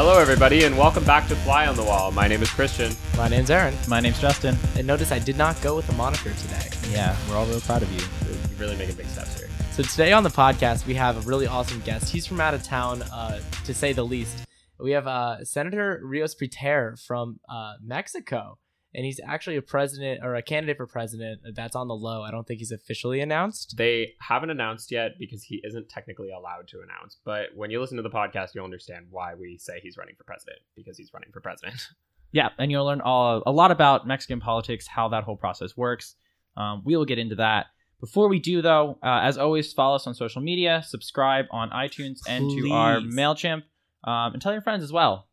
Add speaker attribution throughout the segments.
Speaker 1: Hello, everybody, and welcome back to Fly on the Wall. My name is Christian.
Speaker 2: My name's Aaron.
Speaker 3: My name's Justin.
Speaker 2: And notice I did not go with a moniker today.
Speaker 3: Yeah, we're all real proud of you.
Speaker 1: You're really making big steps here.
Speaker 2: So today on the podcast, we have a really awesome guest. He's from out of town, uh, to say the least. We have uh, Senator Rios Piter from uh, Mexico, and he's actually a president or a candidate for president. That's on the low. I don't think he's officially announced.
Speaker 1: They haven't announced yet because he isn't technically allowed to announce. But when you listen to the podcast, you'll understand why we say he's running for president because he's running for president.
Speaker 3: Yeah, and you'll learn all, a lot about Mexican politics, how that whole process works. Um, we will get into that. Before we do, though, uh, as always, follow us on social media, subscribe on iTunes and to our
Speaker 2: Please.
Speaker 3: MailChimp, um, and tell your friends as well.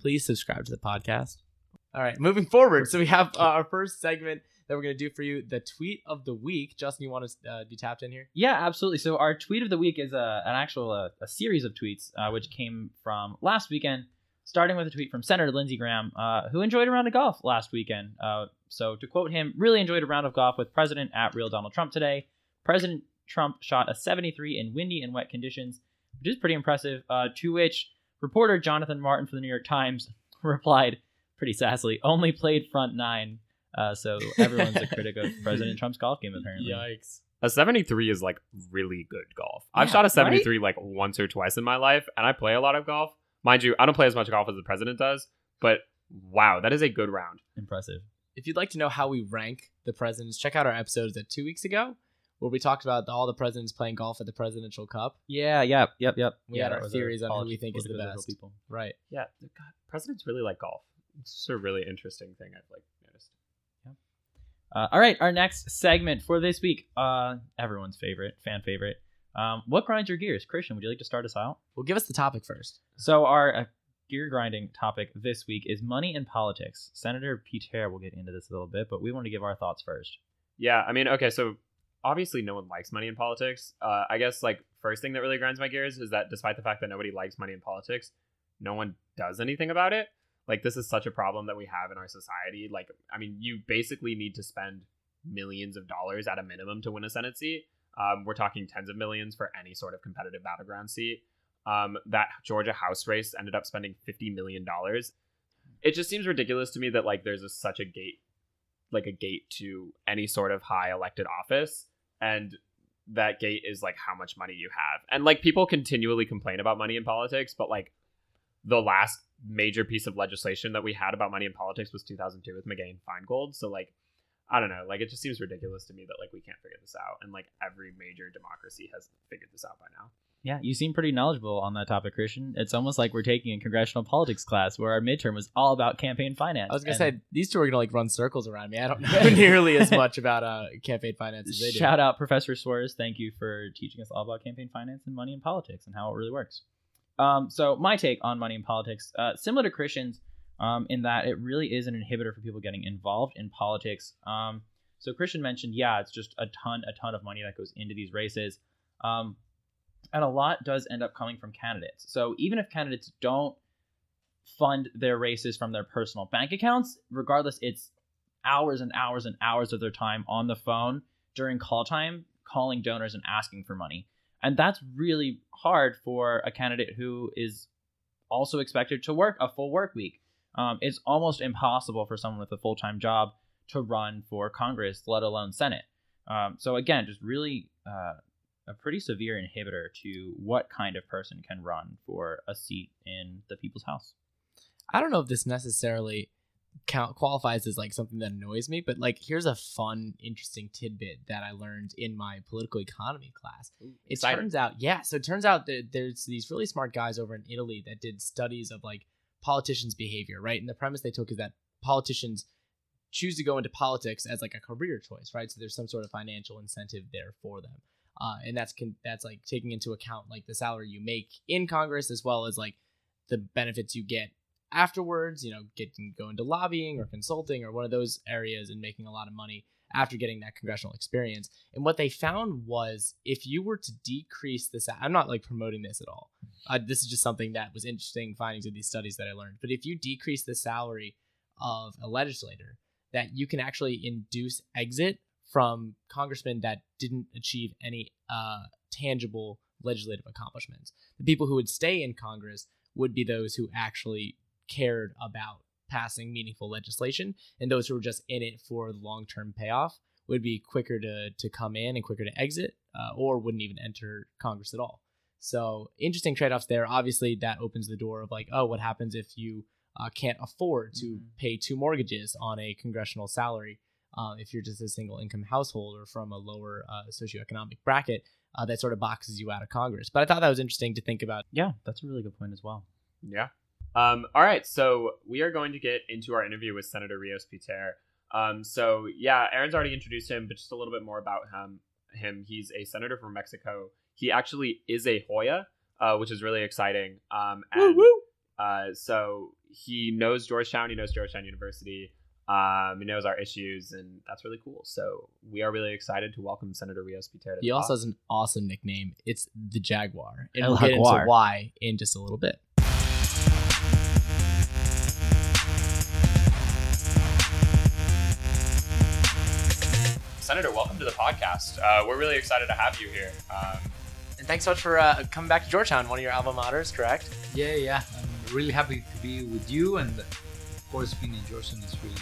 Speaker 2: Please subscribe to the podcast. All right, moving forward. So we have uh, our first segment that we're going to do for you the tweet of the week. Justin, you want to uh, be tapped in here?
Speaker 3: Yeah, absolutely. So our tweet of the week is a, an actual uh, a series of tweets, uh, which came from last weekend, starting with a tweet from Senator Lindsey Graham, uh, who enjoyed a round of golf last weekend. Uh, so to quote him, really enjoyed a round of golf with President at real Donald Trump today. President Trump shot a 73 in windy and wet conditions, which is pretty impressive. Uh, to which reporter Jonathan Martin for the New York Times replied pretty sassily, "Only played front nine. Uh, so everyone's a critic of President Trump's golf game apparently.
Speaker 2: Yikes.
Speaker 1: A 73 is like really good golf. I've shot a
Speaker 3: right?
Speaker 1: 73 like once or twice in my life, and I play a lot of golf. Mind you, I don't play as much golf as the president does, but wow, that is a good round.
Speaker 3: Impressive.
Speaker 2: If you'd like to know how we rank the presidents, check out our episodes that two weeks ago where we talked about all the presidents playing golf at the Presidential Cup.
Speaker 3: Yeah, yep, yep, yep.
Speaker 2: We
Speaker 3: yeah,
Speaker 2: had our theories on who we think is the best.
Speaker 3: People.
Speaker 2: Right.
Speaker 1: Yeah, God, presidents really like golf. It's just a really interesting thing I've like noticed.
Speaker 3: Uh, all right, our next segment for this week, uh, everyone's favorite, fan favorite. Um, what grinds your gears, Christian? Would you like to start us out?
Speaker 2: Well, give us the topic first.
Speaker 3: So our uh, gear grinding topic this week is money and politics. Senator Piter will get into this a little bit, but we want to give our thoughts first.
Speaker 1: Yeah, I mean, okay, so obviously no one likes money in politics. Uh, I guess like first thing that really grinds my gears is that despite the fact that nobody likes money in politics, no one does anything about it. Like this is such a problem that we have in our society. Like, I mean, you basically need to spend millions of dollars at a minimum to win a Senate seat. Um, we're talking tens of millions for any sort of competitive battleground seat. Um, that Georgia House race ended up spending fifty million dollars. It just seems ridiculous to me that like there's a, such a gate like a gate to any sort of high elected office and that gate is like how much money you have and like people continually complain about money in politics but like the last major piece of legislation that we had about money in politics was 2002 with McCain Feingold so like i don't know like it just seems ridiculous to me that like we can't figure this out and like every major democracy has figured this out by now
Speaker 3: Yeah, you seem pretty knowledgeable on that topic, Christian. It's almost like we're taking a congressional politics class where our midterm was all about campaign finance.
Speaker 2: I was going to
Speaker 3: And
Speaker 2: say, these two are going to like run circles around me. I don't know nearly as much about uh, campaign finance as they do.
Speaker 3: Shout out Professor Suarez. Thank you for teaching us all about campaign finance and money in politics and how it really works. Um, so my take on money in politics, uh, similar to Christian's, um, in that it really is an inhibitor for people getting involved in politics. Um, so Christian mentioned, yeah, it's just a ton, a ton of money that goes into these races, um, and a lot does end up coming from candidates. So even if candidates don't fund their races from their personal bank accounts, regardless, it's hours and hours and hours of their time on the phone during call time calling donors and asking for money. And that's really hard for a candidate who is also expected to work a full work week. Um, it's almost impossible for someone with a full time job to run for Congress, let alone Senate. Um, so, again, just really uh, a pretty severe inhibitor to what kind of person can run for a seat in the people's house.
Speaker 2: I don't know if this necessarily count qualifies as like something that annoys me, but like here's a fun, interesting tidbit that I learned in my political economy class. It
Speaker 1: Exciting.
Speaker 2: turns out, yeah, so it turns out that there's these really smart guys over in Italy that did studies of like politicians' behavior, right? And the premise they took is that politicians choose to go into politics as like a career choice, right? So there's some sort of financial incentive there for them. Uh, and that's con- that's like taking into account like the salary you make in Congress as well as like the benefits you get afterwards. You know, getting go into lobbying or consulting or one of those areas and making a lot of money after getting that congressional experience. And what they found was if you were to decrease this, I'm not like promoting this at all. Uh, this is just something that was interesting findings of these studies that I learned. But if you decrease the salary of a legislator, that you can actually induce exit from congressmen that didn't achieve any uh, tangible legislative accomplishments. The people who would stay in Congress would be those who actually cared about passing meaningful legislation, and those who were just in it for the long term payoff would be quicker to to come in and quicker to exit, uh, or wouldn't even enter Congress at all. So interesting trade offs there. Obviously, that opens the door of like, oh, what happens if you uh, can't afford to
Speaker 3: Mhm.
Speaker 2: pay two mortgages on a congressional salary? Uh, if you're just a single income household or from a lower uh, socioeconomic bracket, uh, that sort of boxes you out of Congress. But I thought that was interesting to think about.
Speaker 3: Yeah, that's a really good point as well.
Speaker 1: Yeah. Um, all right. So we are going to get into our interview with Senator Rios Piter. Um, so yeah, Aaron's already introduced him, but just a little bit more about him. Him. He's a senator from Mexico. He actually is a Hoya, uh, which is really exciting. Um, and Uh, so he knows Georgetown. He knows Georgetown University. Um, he knows our issues, and that's really cool. So we are really excited to welcome Senator Rios Piter.
Speaker 2: He
Speaker 1: the
Speaker 2: also
Speaker 1: pod.
Speaker 2: has an awesome nickname. It's the Jaguar, and
Speaker 3: El
Speaker 2: we'll get into
Speaker 3: Jaguar.
Speaker 2: why in just a little bit.
Speaker 1: Senator, welcome to the podcast. Uh, we're really excited to have you here. Um,
Speaker 2: And thanks so much for uh, coming back to Georgetown, one of your alma maters, correct?
Speaker 4: Yeah, yeah. I'm really happy to be with you, and of course, being in Georgetown is really,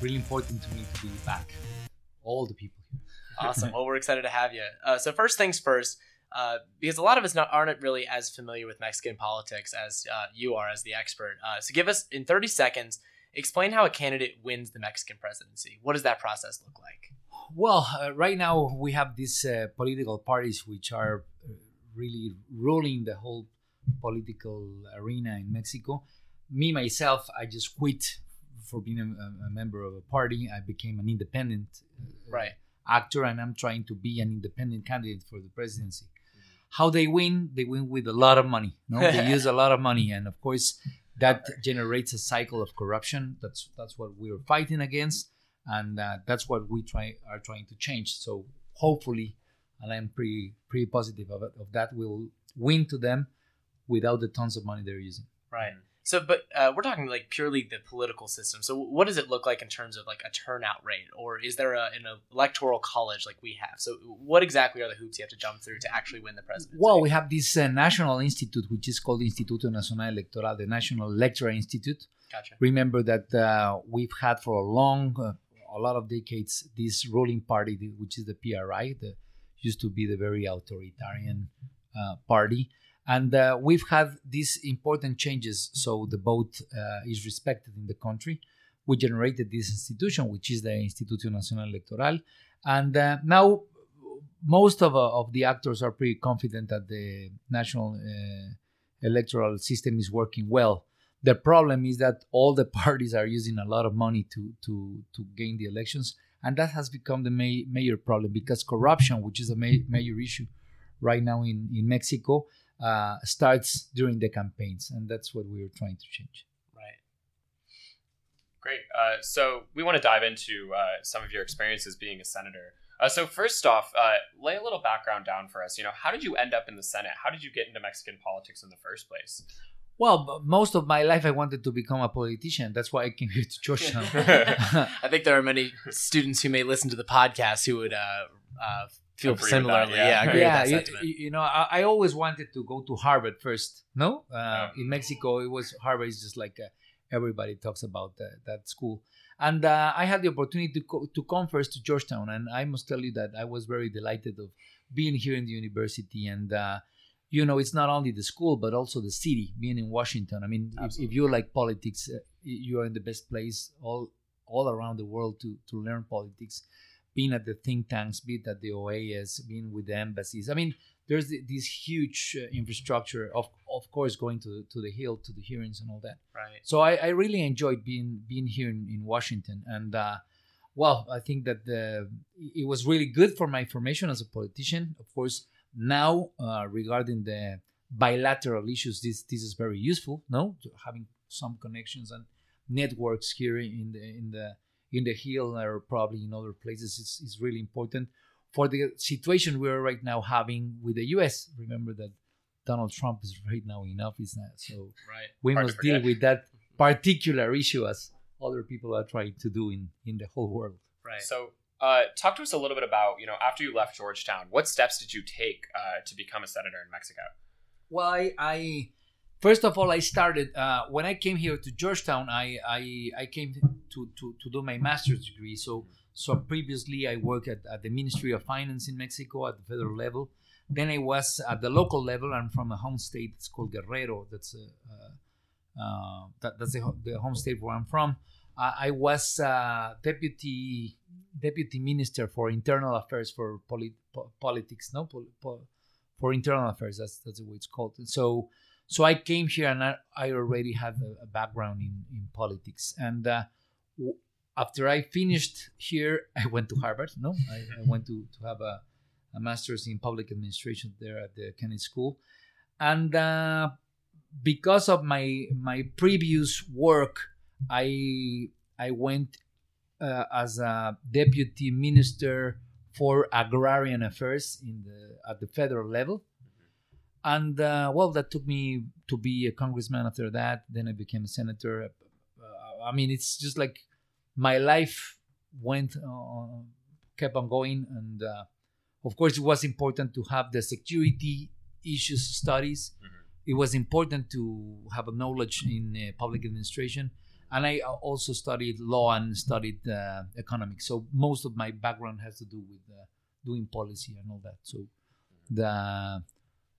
Speaker 4: really important to me to be back. All the people here.
Speaker 2: Awesome. well, we're excited to have you. Uh, so first things first, uh, because a lot of us not, aren't really as familiar with Mexican politics as uh, you are as the expert. Uh, so give us in 30 seconds, explain how a candidate wins the Mexican presidency. What does that process look like?
Speaker 4: Well, uh, right now we have these uh, political parties which are uh, really ruling the whole political arena in Mexico. Me myself, I just quit for being a, a member of a party. I became an independent uh,
Speaker 2: Right.
Speaker 4: actor, and I'm trying to be an independent candidate for the presidency. How they win? They win with a lot of money. No, they use a lot of money, and of course, that generates a cycle of corruption. That's that's what we're fighting against, and uh, that's what we try are trying to change. So hopefully, and I'm pretty pretty positive of it, of that, we'll win to them without the tons of money they're using.
Speaker 2: Right. So, but uh, we're talking like purely the political system. So, what does it look like in terms of like a turnout rate, or is there a, an electoral college like we have? So, what exactly are the hoops you have to jump through to actually win the presidency?
Speaker 4: Well, we have this uh, national institute, which is called Instituto Nacional Electoral, the National Electoral Institute.
Speaker 2: gotcha.
Speaker 4: Remember that uh, we've had for a long, uh, a lot of decades, this ruling party, which is the PRI, the used to be the very authoritarian uh, party, and uh, we've had these important changes. So the vote uh, is respected in the country. We generated this institution, which is the Instituto Nacional Electoral, and uh, now most of, uh, of the actors are pretty confident that the national electoral system is working well. The problem is that all the parties are using a lot of money to to to gain the elections, and that has become the ma- major problem because corruption, which is a ma- major issue right now in in Mexico, uh, starts during the campaigns, and that's what we are trying to change.
Speaker 2: Right.
Speaker 1: Great. Uh, so we want to dive into uh, some of your experiences being a senator. Uh, so first off, uh, lay a little background down for us. You know, how did you end up in the Senate? How did you get into Mexican politics in the first place?
Speaker 4: Well, most of my life I wanted to become a politician. That's why I came here to Georgetown.
Speaker 2: I think there are many students who may listen to the podcast who would uh, uh, feel
Speaker 1: Agree
Speaker 2: similarly.
Speaker 1: that, yeah.
Speaker 2: yeah, agree
Speaker 4: yeah,
Speaker 2: with
Speaker 4: you,
Speaker 2: that sentiment.
Speaker 4: you- you know, I, I always wanted to go to Harvard first. No, uh,
Speaker 1: Yeah.
Speaker 4: in Mexico, it was Harvard is just like uh, everybody talks about that, that school. And uh, I had the opportunity to co- to come first to Georgetown, and I must tell you that I was very delighted of being here in the university. And uh, you know, it's not only the school but also the city. Being in Washington, I mean, if, if you like politics, uh, you are in the best place all all around the world to to learn politics being at the think tanks, be it at the OAS, being with the embassies. I mean, there's this huge uh, infrastructure of, of course, going to to the Hill, to the hearings, and all that.
Speaker 2: right.
Speaker 4: So I, I really enjoyed being being here in, in Washington, and uh, well, I think that the, it was really good for my formation as a politician. Of course, now uh, regarding the bilateral issues, this this is very useful. No, having some connections and networks here in the in the in the Hill or probably in other places is, is really important for the situation we're right now having with the U.S. Remember that Donald Trump is right now in office now, so
Speaker 2: Right.
Speaker 4: we
Speaker 1: Hard
Speaker 4: must deal with that particular issue as other people are trying to do in, in the whole world.
Speaker 2: Right.
Speaker 1: So, uh, talk to us a little bit about you know after you left Georgetown, what steps did you take uh, to become a senator in Mexico?
Speaker 4: Well, I, I first of all, I started uh, when I came here to Georgetown. I I, I came to, to, to do my master's degree. So so previously I worked at, at the Ministry of Finance in Mexico at the federal level. Then I was at the local level. I'm from a home state. It's called Guerrero. That's a, uh, uh, that, that's the, the home state where I'm from. Uh, I was uh, deputy deputy minister for internal affairs for polit- po- politics. No, for internal affairs. That's that's the way it's called. And so so I came here and I, I already had a, a background in in politics. And uh, w- after I finished here, I went to Harvard. No, I, I went to to have a, a master's in public administration there at the Kennedy School, and uh, because of my my previous work, I I went uh, as a deputy minister for agrarian affairs in the at the federal level, and uh, well, that took me to be a congressman. After that, then I became a senator. Uh, I mean, it's just like my life went uh, kept on going, and uh, of course, it was important to have the security issues studies. It was important to have a knowledge in uh, public administration and I also studied law and studied uh, economics. So most of my background has to do with uh, doing policy and all that. So the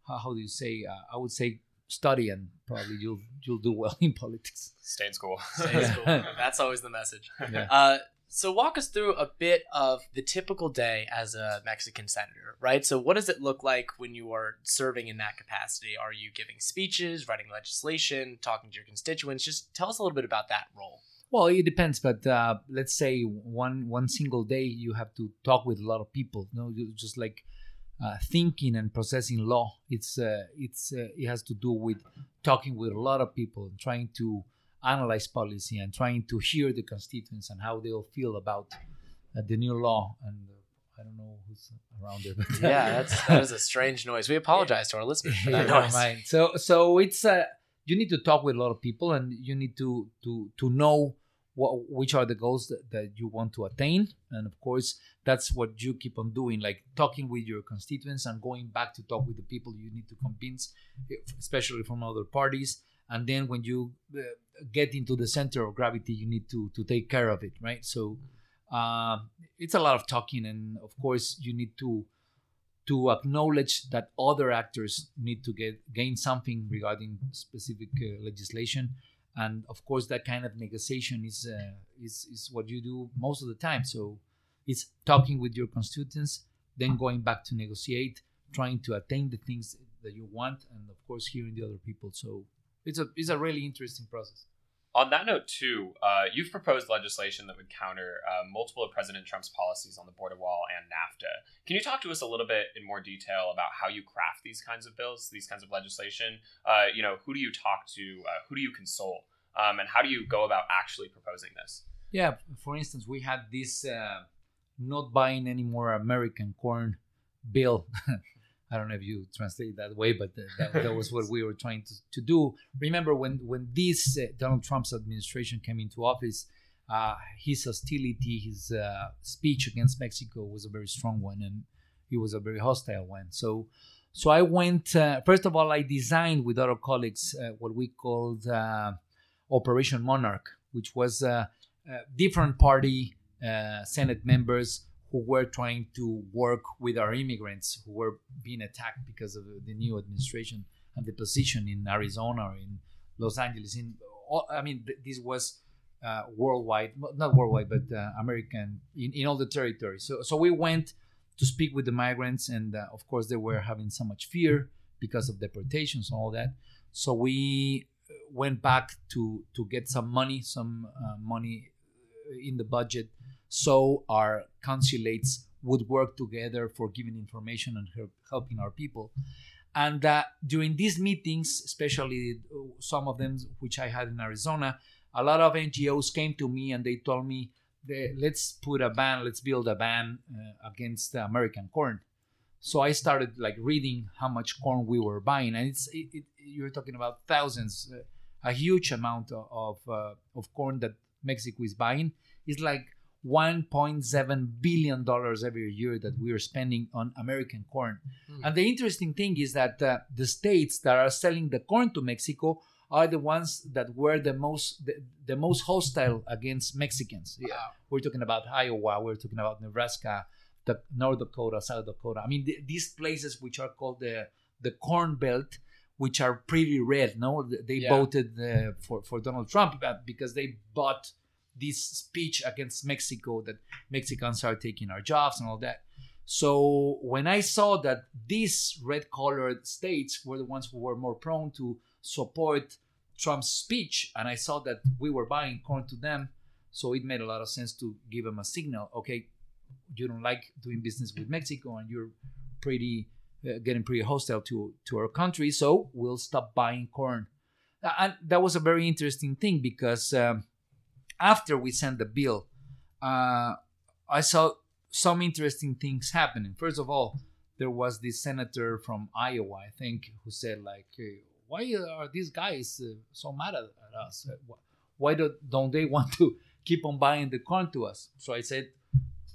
Speaker 4: how, how do you say? Uh, I would say study and probably you'll you'll do well in politics.
Speaker 1: Stay in school.
Speaker 2: Stay in school. That's always the message.
Speaker 4: Yeah.
Speaker 2: So walk us through a bit of the typical day as a Mexican senator, right? So what does it look like when you are serving in that capacity? Are you giving speeches, writing legislation, talking to your constituents? Just tell us a little bit about that role.
Speaker 4: Well, it depends, but uh, let's say one one single day you have to talk with a lot of people. No, you just like uh, thinking and processing law. It's uh, it's uh, it has to do with talking with a lot of people and trying to analyze policy and trying to hear the constituents and how they'll feel about uh, the new law. And uh, I don't know who's around there, but
Speaker 2: Yeah, that's that is a strange noise. We apologize to our listeners for that
Speaker 4: Yeah,
Speaker 2: noise.
Speaker 4: right. So so it's uh, you need to talk with a lot of people and you need to to to know what which are the goals that, that you want to attain and of course that's what you keep on doing like talking with your constituents and going back to talk with the people you need to convince especially from other parties and then when you uh, get into the center of gravity you need to to take care of it right? So uh, it's a lot of talking and of course you need to to acknowledge that other actors need to get gain something regarding specific uh, legislation. And of course that kind of negotiation is uh, is is what you do most of the time. So it's talking with your constituents then going back to negotiate trying to attain the things that you want and of course hearing the other people. So it's a it's a really interesting process
Speaker 1: On that note, too, uh, you've proposed legislation that would counter uh, multiple of President Trump's policies on the border wall and NAFTA. Can you talk to us a little bit in more detail about how you craft these kinds of bills, these kinds of legislation? Uh, you know, who do you talk to? Uh, who do you consult? Um, and how do you go about actually proposing this?
Speaker 4: Yeah, for instance, we had this uh, not buying any more American corn bill. I don't know if you translate it that way, but uh, that, that was what we were trying to, to do. Remember when when this uh, Donald Trump's administration came into office, uh, his hostility, his uh, speech against Mexico was a very strong one, and he was a very hostile one. So, so I went. Uh, first of all, I designed with other colleagues uh, what we called uh, Operation Monarch, which was different party uh, Senate members who were trying to work with our immigrants who were being attacked because of the new administration and the position in Arizona or in Los Angeles. In all, I mean, this was uh, worldwide, not worldwide, but uh, American in, in all the territories. So, so we went to speak with the migrants, and uh, of course, they were having so much fear because of deportations and all that. So we went back to to get some money, some uh, money in the budget, so our consulates would work together for giving information and help, helping our people. And uh, during these meetings, especially some of them which I had in Arizona, a lot of NGOs came to me and they told me, "Let's put a ban. Let's build a ban uh, against American corn." So I started like reading how much corn we were buying, and it's it, it, you're talking about thousands, uh, a huge amount of of, uh, of corn that Mexico is buying. It's like 1.7 billion dollars every year that we are spending on American corn.
Speaker 2: Hmm.
Speaker 4: And the interesting thing is that uh, the states that are selling the corn to Mexico are the ones that were the most the, the most hostile against Mexicans. Yeah.
Speaker 2: Wow.
Speaker 4: We're talking about Iowa, we're talking about Nebraska, the North Dakota, South Dakota. I mean, th- these places which are called the the Corn Belt, which are pretty red. No, they
Speaker 2: Yeah.
Speaker 4: voted uh, for for Donald Trump uh, because they bought this speech against Mexico that Mexicans are taking our jobs and all that. So when I saw that these red-colored states were the ones who were more prone to support Trump's speech, and I saw that we were buying corn to them, so it made a lot of sense to give them a signal. Okay, you don't like doing business with Mexico, and you're pretty uh, getting pretty hostile to to our country, so we'll stop buying corn. And that was a very interesting thing because um, after we sent the bill, uh, I saw some interesting things happening. First of all, there was this senator from Iowa, I think, who said like, "Why are these guys uh, so mad at, at us? Uh, Why do, don't they want to keep on buying the corn to us?" So I said,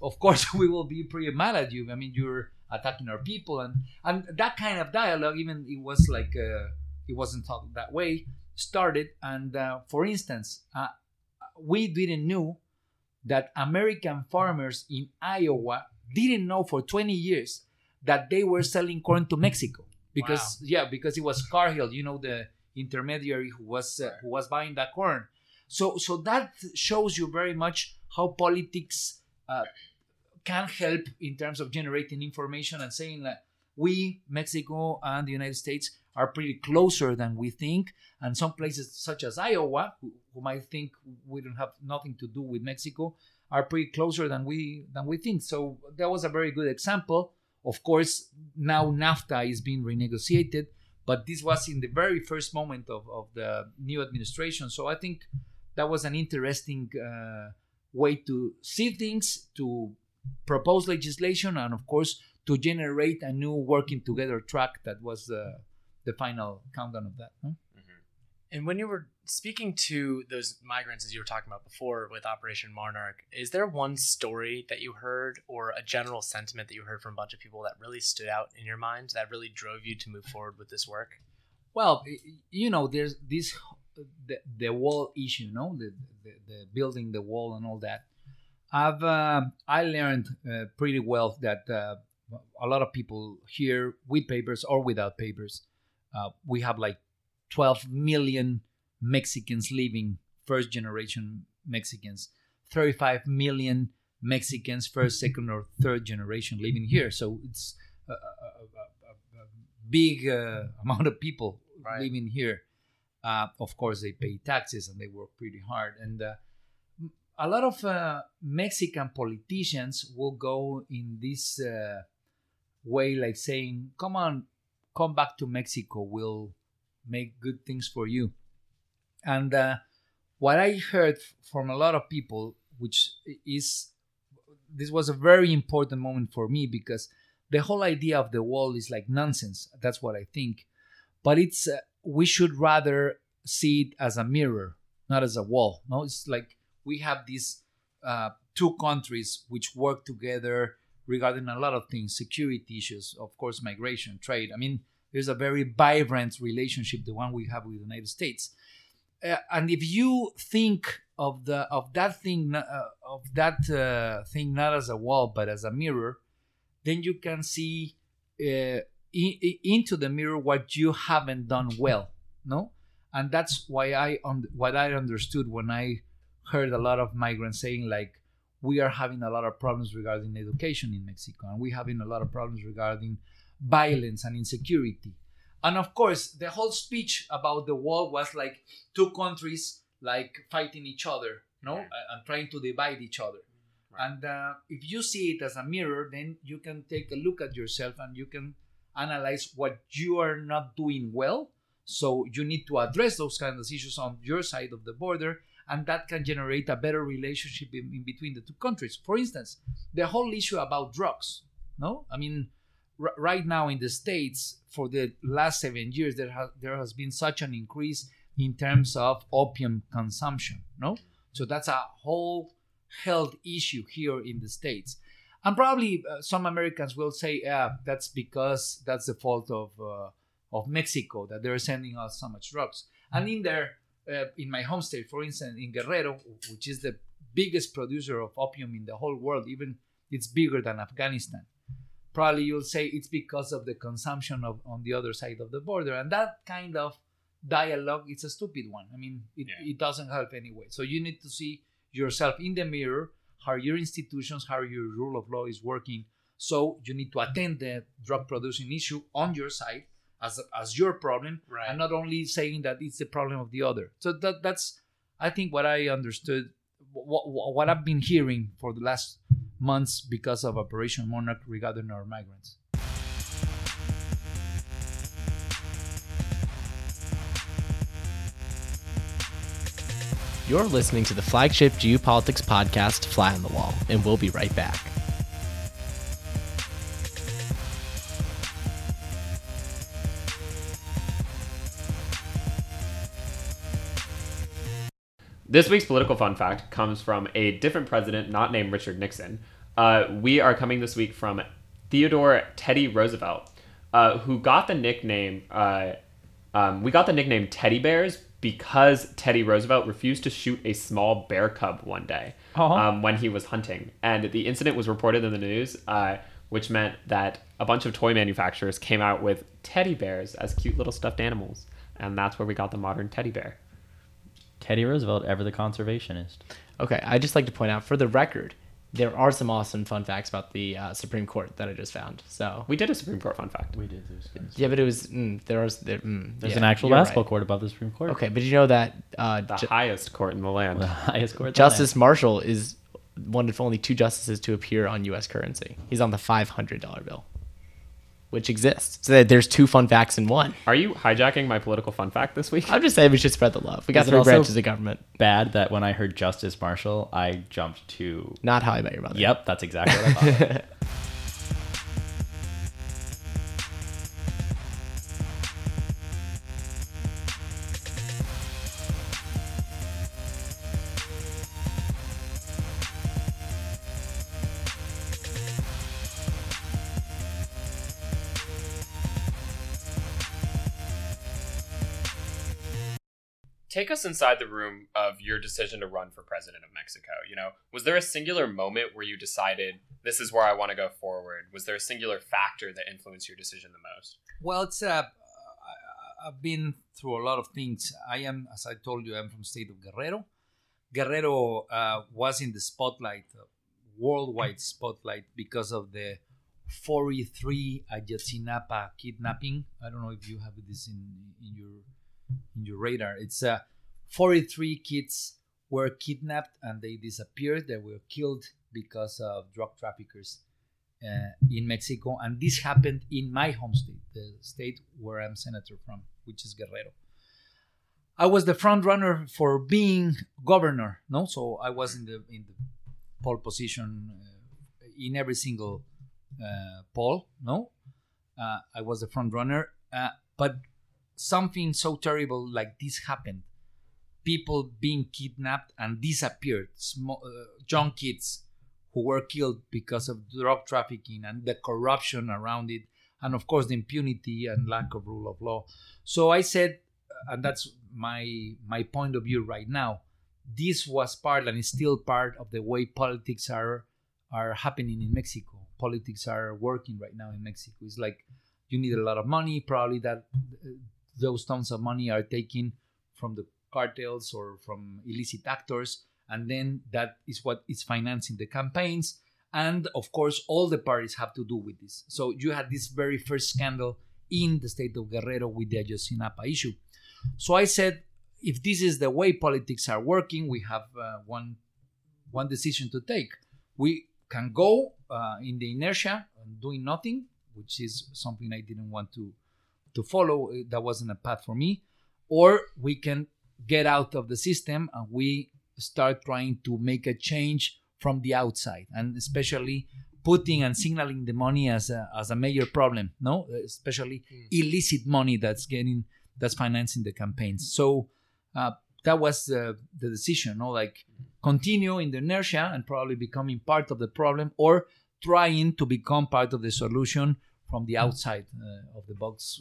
Speaker 4: "Of course, we will be pretty mad at you. I mean, you're attacking our people, and and that kind of dialogue, even it was like uh, it wasn't talked that way, started. And uh, for instance, uh, we didn't know that American farmers in Iowa didn't know for 20 years that they were selling corn to Mexico because yeah because it was Cargill you know the intermediary who was uh, who was buying that corn. So so that shows you very much how politics uh, can help in terms of generating information and saying that we Mexico and the United States are pretty closer than we think. And some places such as Iowa who, might think we don't have nothing to do with Mexico are pretty closer than we than we think. So that was a very good example. Of course now NAFTA is being renegotiated but this was in the very first moment of, of the new administration. So I think that was an interesting uh, way to see things to propose legislation and of course to generate a new working together track that was uh, the final countdown of that huh?
Speaker 2: And when you were speaking to those migrants, as you were talking about before with Operation Monarch, is there one story that you heard or a general sentiment that you heard from a bunch of people that really stood out in your mind that really drove you to move forward with this work?
Speaker 4: Well, you know, there's this the, the wall issue, no, the, the the building the wall and all that. I've uh, I learned uh, pretty well that uh, a lot of people here with papers or without papers, uh, we have like 12 million Mexicans living, first generation Mexicans, 35 million Mexicans, first, second, or third generation living here. So it's a, a, a, a, big uh, amount of people
Speaker 2: Right.
Speaker 4: living here. Uh, of course, they pay taxes and they work pretty hard. And uh, a lot of uh, Mexican politicians will go in this uh, way, like saying, "Come on, come back to Mexico. We'll make good things for you." And uh, what I heard from a lot of people, which is this was a very important moment for me because the whole idea of the wall is like nonsense. That's what I think. But it's uh, we should rather see it as a mirror, not as a wall. No, it's like we have these uh, two countries which work together regarding a lot of things, security issues, of course, migration, trade. I mean, there's a very vibrant relationship, the one we have with the United States. Uh, and if you think of the of that thing uh, of that uh, thing not as a wall but as a mirror, then you can see uh, i- i- into the mirror what you haven't done well. No, and that's why I on what I understood when I heard a lot of migrants saying like we are having a lot of problems regarding education in Mexico and we're having a lot of problems regarding violence and insecurity. And of course, the whole speech about the wall was like two countries like fighting each other, no, and trying to divide each other.
Speaker 1: Right.
Speaker 4: And uh, if you see it as a mirror, then you can take a look at yourself and you can analyze what you are not doing well. So you need to address those kinds of issues on your side of the border, and that can generate a better relationship in, in between the two countries. For instance, the whole issue about drugs. No, I mean, r- right now in the states, for the last seven years, there has there has been such an increase in terms of opium consumption. No, so that's a whole health issue here in the states. And probably uh, some Americans will say, "Yeah, that's because that's the fault of uh, of Mexico that they're sending us so much drugs." And in there, uh, in my home state, for instance, in Guerrero, which is the biggest producer of opium in the whole world, even it's bigger than Afghanistan. Probably you'll say it's because of the consumption of on the other side of the border, and that kind of dialogue it's a stupid one. I mean, it,
Speaker 1: Yeah.
Speaker 4: it doesn't help anyway. So you need to see yourself in the mirror, how your institutions, how your rule of law is working. So you need to attend the drug producing issue on your side as as your problem,
Speaker 1: Right.
Speaker 4: and not only saying that it's the problem of the other. So that that's I think what I understood, what, what I've been hearing for the last months because of Operation Monarch regarding our migrants.
Speaker 2: You're listening to the flagship geopolitics podcast, Fly on the Wall, and we'll be right back.
Speaker 1: This week's political fun fact comes from a different president, not named Richard Nixon. Uh, we are coming this week from Theodore Teddy Roosevelt, uh, who got the nickname. Uh, um, we got the nickname Teddy Bears because Teddy Roosevelt refused to shoot a small bear cub one day
Speaker 3: Aw.
Speaker 1: um, when he was hunting, and the incident was reported in the news, uh, which meant that a bunch of toy manufacturers came out with teddy bears as cute little stuffed animals, and that's where we got the modern teddy bear.
Speaker 3: Teddy Roosevelt, ever the conservationist.
Speaker 2: Okay, I just like to point out for the record, there are some awesome fun facts about the uh, Supreme Court that I just found. So
Speaker 1: We did a Supreme Court fun fact.
Speaker 3: We did.
Speaker 2: yeah, but it was mm, there was there, mm,
Speaker 3: There's
Speaker 2: yeah,
Speaker 3: an actual
Speaker 2: you're
Speaker 3: basketball
Speaker 2: right.
Speaker 3: court above the Supreme Court.
Speaker 2: Okay, but you know that uh,
Speaker 1: The
Speaker 2: Ju-
Speaker 1: highest court in the land.
Speaker 3: The highest court. in the
Speaker 2: Justice Marshall is one of only two justices to appear on U.S. currency. He's on the five hundred dollar bill, which exists. So that there's two fun facts in one.
Speaker 1: Are you hijacking my political fun fact this week?
Speaker 2: I'm just saying we should spread the love. We got
Speaker 3: Is it
Speaker 2: three
Speaker 3: also-
Speaker 2: branches of government.
Speaker 3: Bad that when I heard Justice Marshall, I jumped to.
Speaker 2: Not how I met your mother.
Speaker 3: Yep, that's exactly what I thought.
Speaker 1: Take us inside the room of your decision to run for president of Mexico. You know, was there a singular moment where you decided this is where I want to go forward? Was there a singular factor that influenced your decision the most?
Speaker 4: Well, it's uh, I've been through a lot of things. I am, as I told you, I'm from state of Guerrero. Guerrero uh, was in the spotlight, uh, worldwide spotlight, because of the 43 Ayotzinapa kidnapping. I don't know if you have this in in your in your radar. It's uh, 43 kids were kidnapped and they disappeared. They were killed because of drug traffickers uh, in Mexico, and this happened in my home state, the state where I'm senator from, which is Guerrero. I was the front runner for being governor, no, so I was in the in the pole position uh, in every single uh, poll, no. Uh, I was the front runner, uh, but something so terrible like this happened. People being kidnapped and disappeared, small, uh, young kids who were killed because of drug trafficking and the corruption around it, and of course the impunity and lack of rule of law. So I said, and that's my my point of view right now. This was part and is still part of the way politics are are happening in Mexico. Politics are working right now in Mexico. It's like you need a lot of money. Probably that uh, those tons of money are taken from the cartels or from illicit actors and then that is what is financing the campaigns. And of course all the parties have to do with this. So you had this very first scandal in the state of guerrero with the ayotzinapa issue. So i said if this is the way politics are working we have uh, one one decision to take. We can go uh, in the inertia and doing nothing which is something i didn't want to to follow that wasn't a path for me or we can get out of the system and we start trying to make a change from the outside and especially putting and signaling the money as a, as a major problem no? Especially illicit money that's getting that's financing the campaigns. So uh, that was the the decision. No, like continue in the inertia and probably becoming part of the problem, or trying to become part of the solution from the outside uh, of the box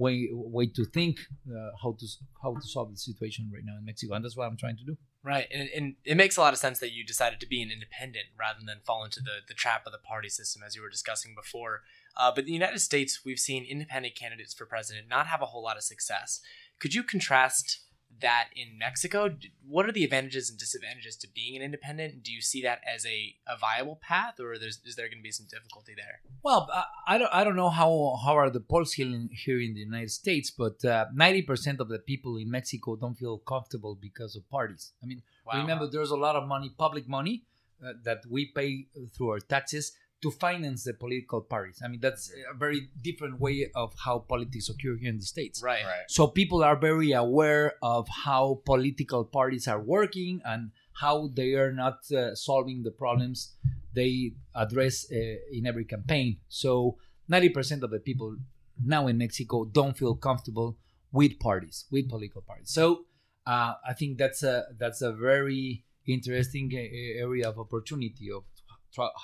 Speaker 4: way way to think uh, how to how to solve the situation right now in Mexico, and that's what I'm trying to do.
Speaker 5: Right, and, and it makes a lot of sense that you decided to be an independent rather than fall into the the trap of the party system, as you were discussing before. Uh, but in the United States, we've seen independent candidates for president not have a whole lot of success. Could you contrast that in Mexico? What are the advantages and disadvantages to being an independent? Do you see that as a, a viable path, or is there going to be some difficulty there?
Speaker 4: Well, I, don't I don't know how how are the polls here in, here in the United States, but uh, ninety uh, percent of the people in Mexico don't feel comfortable because of parties. I mean, wow. remember there's a lot of money, public money, uh, that we pay through our taxes to finance the political parties. I mean, that's a very different way of how politics occur here in the States.
Speaker 5: Right. right.
Speaker 4: So people are very aware of how political parties are working and how they are not uh, solving the problems they address uh, in every campaign. So 90% of the people now in Mexico don't feel comfortable with parties, with political parties. So uh, I think that's a that's a very interesting uh, area of opportunity of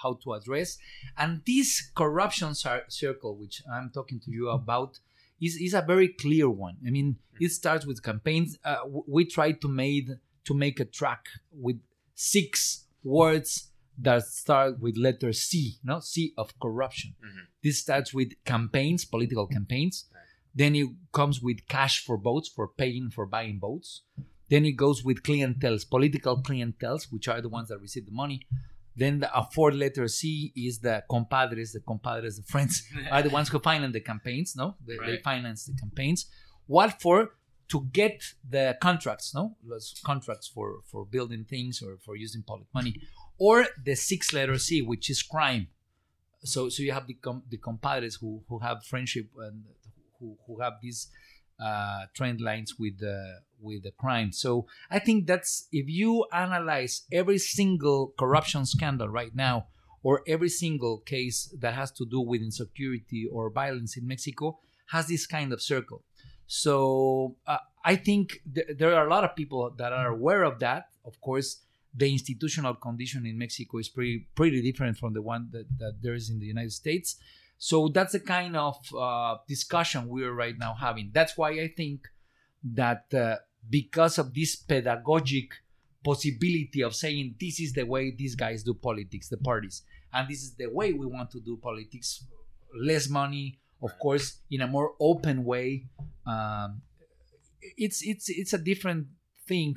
Speaker 4: how to address. And this corruption circle, which I'm talking to you about, is, is a very clear one. I mean, it starts with campaigns. Uh, we try to made to make a track with six words that start with letter C, no C of corruption. Mm-hmm. This starts with campaigns, political campaigns. Then it comes with cash for votes, for paying for buying votes. Then it goes with clientels, political clientels, which are the ones that receive the money. Then the, a four letter C is the compadres, the compadres, the friends are the ones who finance the campaigns, no? They, right. they, finance the campaigns. What for? To get the contracts, no? Those contracts for, for building things or for using public money. Or the six letter C, which is crime. So so you have the, com- the compadres who, who have friendship and who, who have these uh, trend lines with the with the crime. So I think that's if you analyze every single corruption scandal right now, or every single case that has to do with insecurity or violence in Mexico, has this kind of circle. So uh, I think th- there are a lot of people that are aware of that. Of course, the institutional condition in Mexico is pretty pretty different from the one that, that there is in the United States. So that's the kind of uh, discussion we're right now having. That's why I think that uh, because of this pedagogic possibility of saying this is the way these guys do politics, the parties, and this is the way we want to do politics, less money, of course, in a more open way. Um, it's it's it's a different thing.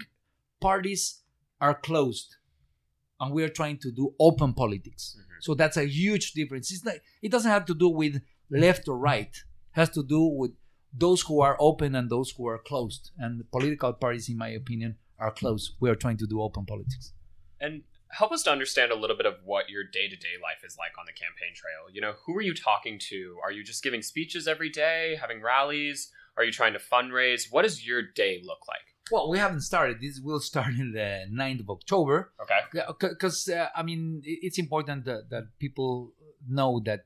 Speaker 4: Parties are closed, and we are trying to do open politics. Mm-hmm. So that's a huge difference. It's like it doesn't have to do with left or right. It has to do with those who are open and those who are closed. And political parties, in my opinion, are closed. We are trying to do open politics.
Speaker 1: And help us to understand a little bit of what your day to day life is like on the campaign trail. You know, who are you talking to? Are you just giving speeches every day, having rallies? Are you trying to fundraise? What does your day look like?
Speaker 4: Well, we haven't started. This will start in the 9th of October.
Speaker 1: Okay.
Speaker 4: Because, uh, I mean, it's important that, that people know that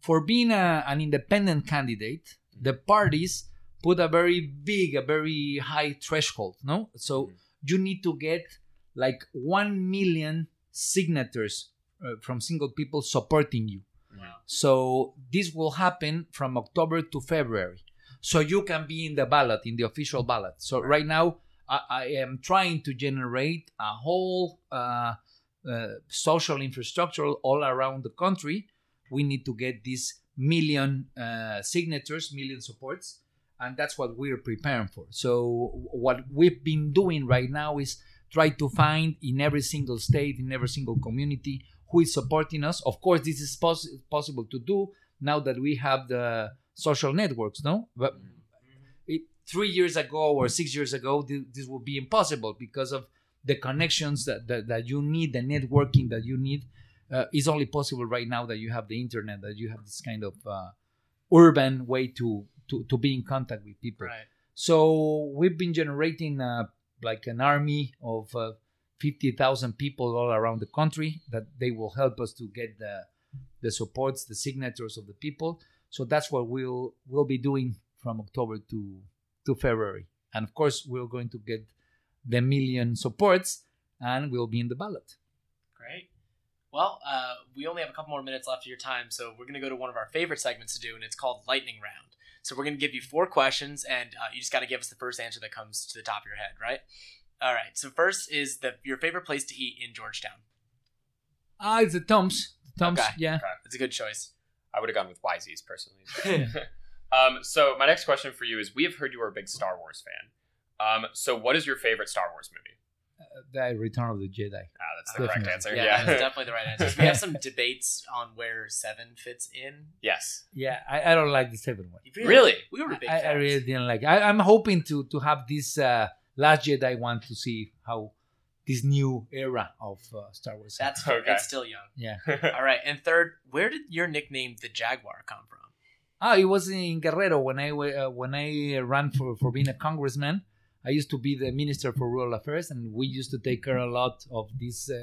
Speaker 4: for being a, an independent candidate, the parties put a very big, a very high threshold, no? So mm-hmm. you need to get like 1 million signatures uh, from single people supporting you. Wow. So this will happen from October to February so you can be in the ballot in the official ballot. So right now i, I am trying to generate a whole uh, uh, social infrastructure all around the country. We need to get these million uh, signatures million supports and that's what we're preparing for. So what we've been doing right now is try to find in every single state in every single community who is supporting us. Of course this is pos- possible to do now that we have the social networks, no? But mm-hmm. it, three years ago or six years ago, this, this would be impossible because of the connections that, that, that you need, the networking that you need. Uh, is only possible right now that you have the internet, that you have this kind of uh, urban way to, to, to be in contact with people.
Speaker 5: Right.
Speaker 4: So we've been generating uh, like an army of uh, 50,000 people all around the country that they will help us to get the, the supports, the signatures of the people. So that's what we'll we'll be doing from October to to February. and of course we're going to get the million supports, and we'll be in the ballot.
Speaker 5: Great. Well, uh, we only have a couple more minutes left of your time, so we're going to go to one of our favorite segments to do, and it's called Lightning Round. So we're going to give you four questions, and uh, you just got to give us the first answer that comes to the top of your head, right? All right. So first is the your favorite place to eat in Georgetown.
Speaker 4: Ah, it's the Tombs. Tombs,
Speaker 5: Okay.
Speaker 4: yeah.
Speaker 5: It's a good choice.
Speaker 1: I would have gone with Wisey's personally. um, so my next question for you is: We have heard you are a big Star Wars fan. Um, so what is your favorite Star Wars movie?
Speaker 4: Uh, the Return of the Jedi.
Speaker 1: Ah, that's the correct answer.
Speaker 5: Yeah,
Speaker 1: Yeah.
Speaker 5: that's definitely the right answer. We have some debates on where seven fits in.
Speaker 1: yes.
Speaker 4: Yeah, I, I don't like the seventh one.
Speaker 1: Really?
Speaker 5: We were big
Speaker 4: I, I really didn't like. I, I'm hoping to to have this uh, Last Jedi one to see how this new era of uh, Star Wars.
Speaker 5: That's
Speaker 1: Okay.
Speaker 5: it's still young.
Speaker 4: yeah.
Speaker 5: All right. And third, where did your nickname the Jaguar come from?
Speaker 4: Ah, it was in Guerrero when I uh, when I ran for for being a congressman. I used to be the minister for rural affairs, and we used to take care a lot of these uh,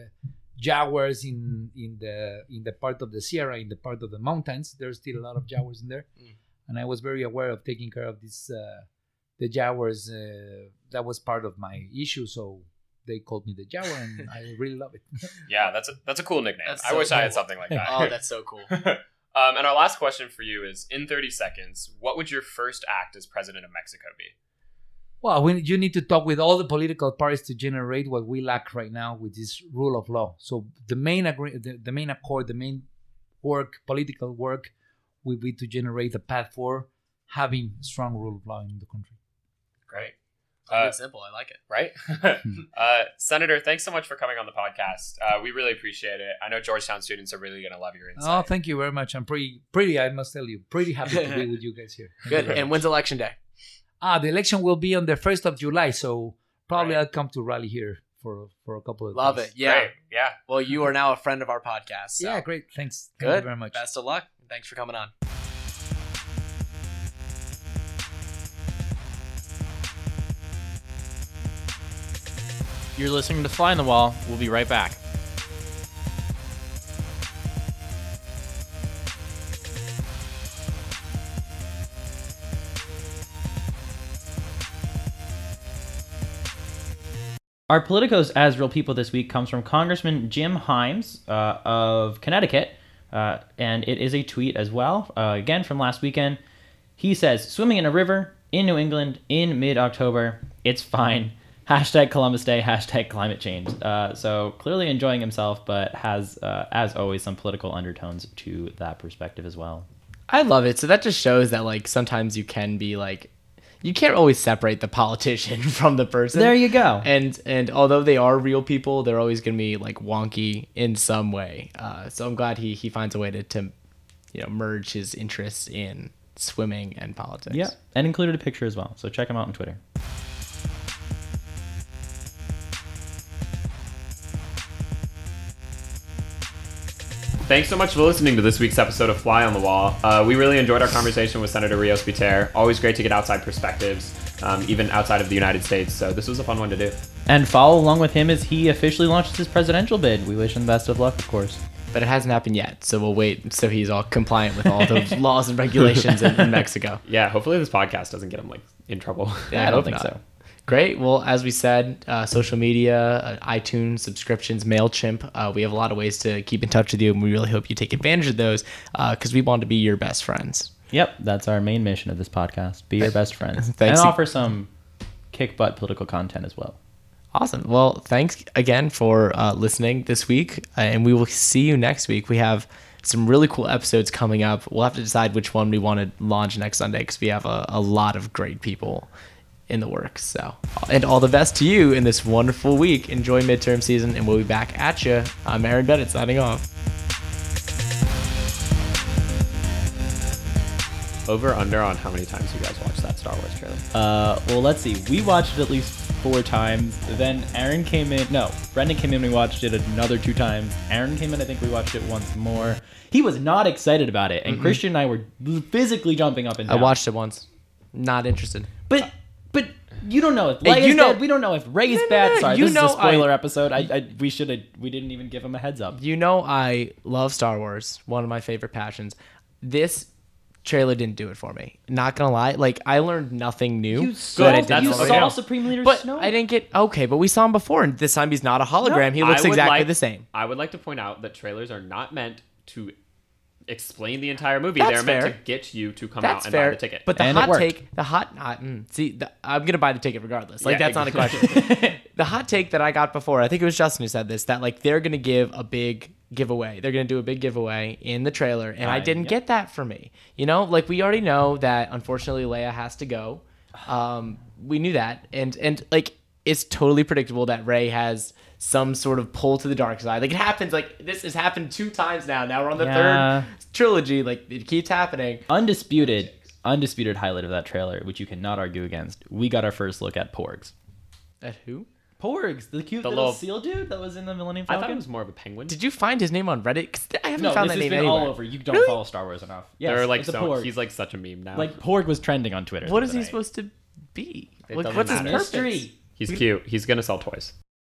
Speaker 4: jaguars in in the in the part of the Sierra, in the part of the mountains. There's still a lot of jaguars in there,
Speaker 5: Mm.
Speaker 4: and I was very aware of taking care of these uh, the jaguars. Uh, that was part of my issue, so they called me the jaguar, and I really love it.
Speaker 1: yeah, that's a that's a cool nickname.
Speaker 5: That's
Speaker 1: I
Speaker 5: so
Speaker 1: wish I had something like that.
Speaker 5: Oh, that's so cool.
Speaker 1: um, and our last question for you is: In 30 seconds, what would your first act as president of Mexico be?
Speaker 4: Well, we, you need to talk with all the political parties to generate what we lack right now, which is rule of law. So the main agree, the, the main accord, the main work, political work, will be to generate a path for having strong rule of law in the country.
Speaker 1: Great. Uh,
Speaker 5: and simple. I like it.
Speaker 1: right? uh, Senator, thanks so much for coming on the podcast. Uh, we really appreciate it. I know Georgetown students are really going to love your insight.
Speaker 4: Oh, thank you very much. I'm pretty, pretty. I must tell you, pretty happy to be with you guys here. Thank
Speaker 5: Good. And
Speaker 4: much.
Speaker 5: when's election day?
Speaker 4: ah, the election will be on the first of July, so probably
Speaker 1: Right.
Speaker 4: I'll come to rally here for for a couple of
Speaker 5: Love
Speaker 4: days.
Speaker 5: it. Yeah.
Speaker 1: Great. Yeah.
Speaker 5: Well, you are now a friend of our podcast. so-
Speaker 4: Yeah, great. Thanks. Thank
Speaker 5: Good.
Speaker 4: you very much.
Speaker 5: Best of luck. Thanks for coming on.
Speaker 3: You're listening to Fly on the Wall. We'll be right back. Our Politicos as Real People this week comes from Congressman Jim Himes uh, of Connecticut, uh, and it is a tweet as well, uh, again from last weekend. He says, swimming in a river in New England in mid October. It's fine. Hashtag Columbus Day, hashtag climate change. Uh, so clearly enjoying himself, but has, uh, as always, some political undertones to that perspective as well.
Speaker 2: I love it. So that just shows that like sometimes you can be like you can't always separate the politician from the person.
Speaker 3: There you go.
Speaker 2: and and although they are real people, they're always gonna be like wonky in some way. Uh, so I'm glad he he finds a way to to you know merge his interests in swimming and politics.
Speaker 3: Yeah, and included a picture as well. So check him out on Twitter.
Speaker 1: Thanks so much for listening to this week's episode of Fly on the Wall. Uh, we really enjoyed our conversation with Senator Rios Piter. Always great to get outside perspectives, um, even outside of the United States. So this was a fun one to do.
Speaker 3: And follow along with him as he officially launches his presidential bid. We wish him the best of luck, of course.
Speaker 2: But it hasn't happened yet, so we'll wait so he's all compliant with all the laws and regulations in, in Mexico.
Speaker 1: Yeah, hopefully this podcast doesn't get him like in trouble.
Speaker 2: Yeah,
Speaker 3: I don't think
Speaker 2: not.
Speaker 3: so.
Speaker 2: Great. Well, as we said, uh, social media, uh, iTunes, subscriptions, MailChimp, uh, we have a lot of ways to keep in touch with you, and we really hope you take advantage of those because we want to be your best friends.
Speaker 3: Yep, that's our main mission of this podcast. Be your best friends.
Speaker 2: Thanks.
Speaker 3: And offer some kick butt political content as well.
Speaker 2: Awesome. Well, thanks again for uh, listening this week, uh, and we will see you next week. We have some really cool episodes coming up. We'll have to decide which one we want to launch next Sunday because we have a, a lot of great people in the works. So, and all the best to you in this wonderful week. Enjoy midterm season, and we'll be back at you. I'm Aaron Bennett signing off.
Speaker 1: Over under on how many times you guys watched that Star Wars trailer?
Speaker 3: Uh, well, let's see. We watched it at least four times. Then Aaron came in. No, Brendan came in. We watched it another two times. Aaron came in. I think we watched it once more. He was not excited about it, and Christian and I were physically jumping up and down.
Speaker 2: I watched it once. Not interested.
Speaker 3: but but you don't know if
Speaker 2: Hey,
Speaker 3: Leia's
Speaker 2: you know-
Speaker 3: dead. We don't know if Rey's
Speaker 2: No, no,
Speaker 3: bad.
Speaker 2: no,
Speaker 3: Sorry,
Speaker 2: you
Speaker 3: this
Speaker 2: know
Speaker 3: is a spoiler
Speaker 2: I-
Speaker 3: episode. I, I we should have. We didn't even give him a heads up.
Speaker 2: You know I love Star Wars, one of my favorite passions. This trailer didn't do it for me. Not gonna lie, like I learned nothing new.
Speaker 3: You saw,
Speaker 2: I
Speaker 3: you saw
Speaker 1: know.
Speaker 3: Supreme Leader
Speaker 2: but
Speaker 3: Snoke.
Speaker 2: I didn't get okay. But we saw him before, and this time he's not a hologram. he looks exactly
Speaker 1: like-
Speaker 2: the same.
Speaker 1: I would like to point out that trailers are not meant to explain the entire movie.
Speaker 2: That's
Speaker 1: They're meant to get you to come
Speaker 2: That's
Speaker 1: out and
Speaker 2: fair.
Speaker 1: buy the ticket.
Speaker 2: But the
Speaker 3: And it
Speaker 2: hot
Speaker 3: worked.
Speaker 2: take, the hot, uh, mm, see, the, I'm gonna buy the ticket regardless. Like
Speaker 1: Yeah,
Speaker 2: that's not a question. the hot take that I got before, I think it was Justin who said this, that like they're gonna give a big giveaway. They're gonna do a big giveaway in the trailer, and I didn't
Speaker 3: yeah.
Speaker 2: get that for me. You know, like we already know that unfortunately Leia has to go. Um, we knew that, and and like it's totally predictable that Rey has some sort of pull to the dark side. Like it happens. Like this has happened two times now. Now we're on the
Speaker 3: Yeah.
Speaker 2: third trilogy. Like it keeps happening.
Speaker 3: undisputed, undisputed highlight of that trailer, which you cannot argue against. We got our first look at Porgs.
Speaker 2: At who?
Speaker 3: Porgs, the cute
Speaker 1: The
Speaker 3: little,
Speaker 1: little-
Speaker 3: seal dude that was in the Millennium Falcon.
Speaker 1: I thought it was more of a penguin.
Speaker 2: Did you find his name on Reddit? 'Cause I haven't
Speaker 3: no,
Speaker 2: found
Speaker 3: this
Speaker 2: that
Speaker 3: has
Speaker 2: name
Speaker 3: been
Speaker 2: anywhere.
Speaker 3: all over. You don't
Speaker 2: Really?
Speaker 3: follow Star Wars enough. Yes,
Speaker 1: They're like
Speaker 3: it's a
Speaker 1: so
Speaker 3: Porg.
Speaker 1: he's like such a meme now.
Speaker 3: like Porg was trending on Twitter.
Speaker 2: What is he
Speaker 3: other day.
Speaker 2: supposed to be? Like,
Speaker 1: doesn't
Speaker 2: what's his
Speaker 1: matter.
Speaker 2: purpose?
Speaker 3: Mystery.
Speaker 1: he's cute. He's gonna sell toys.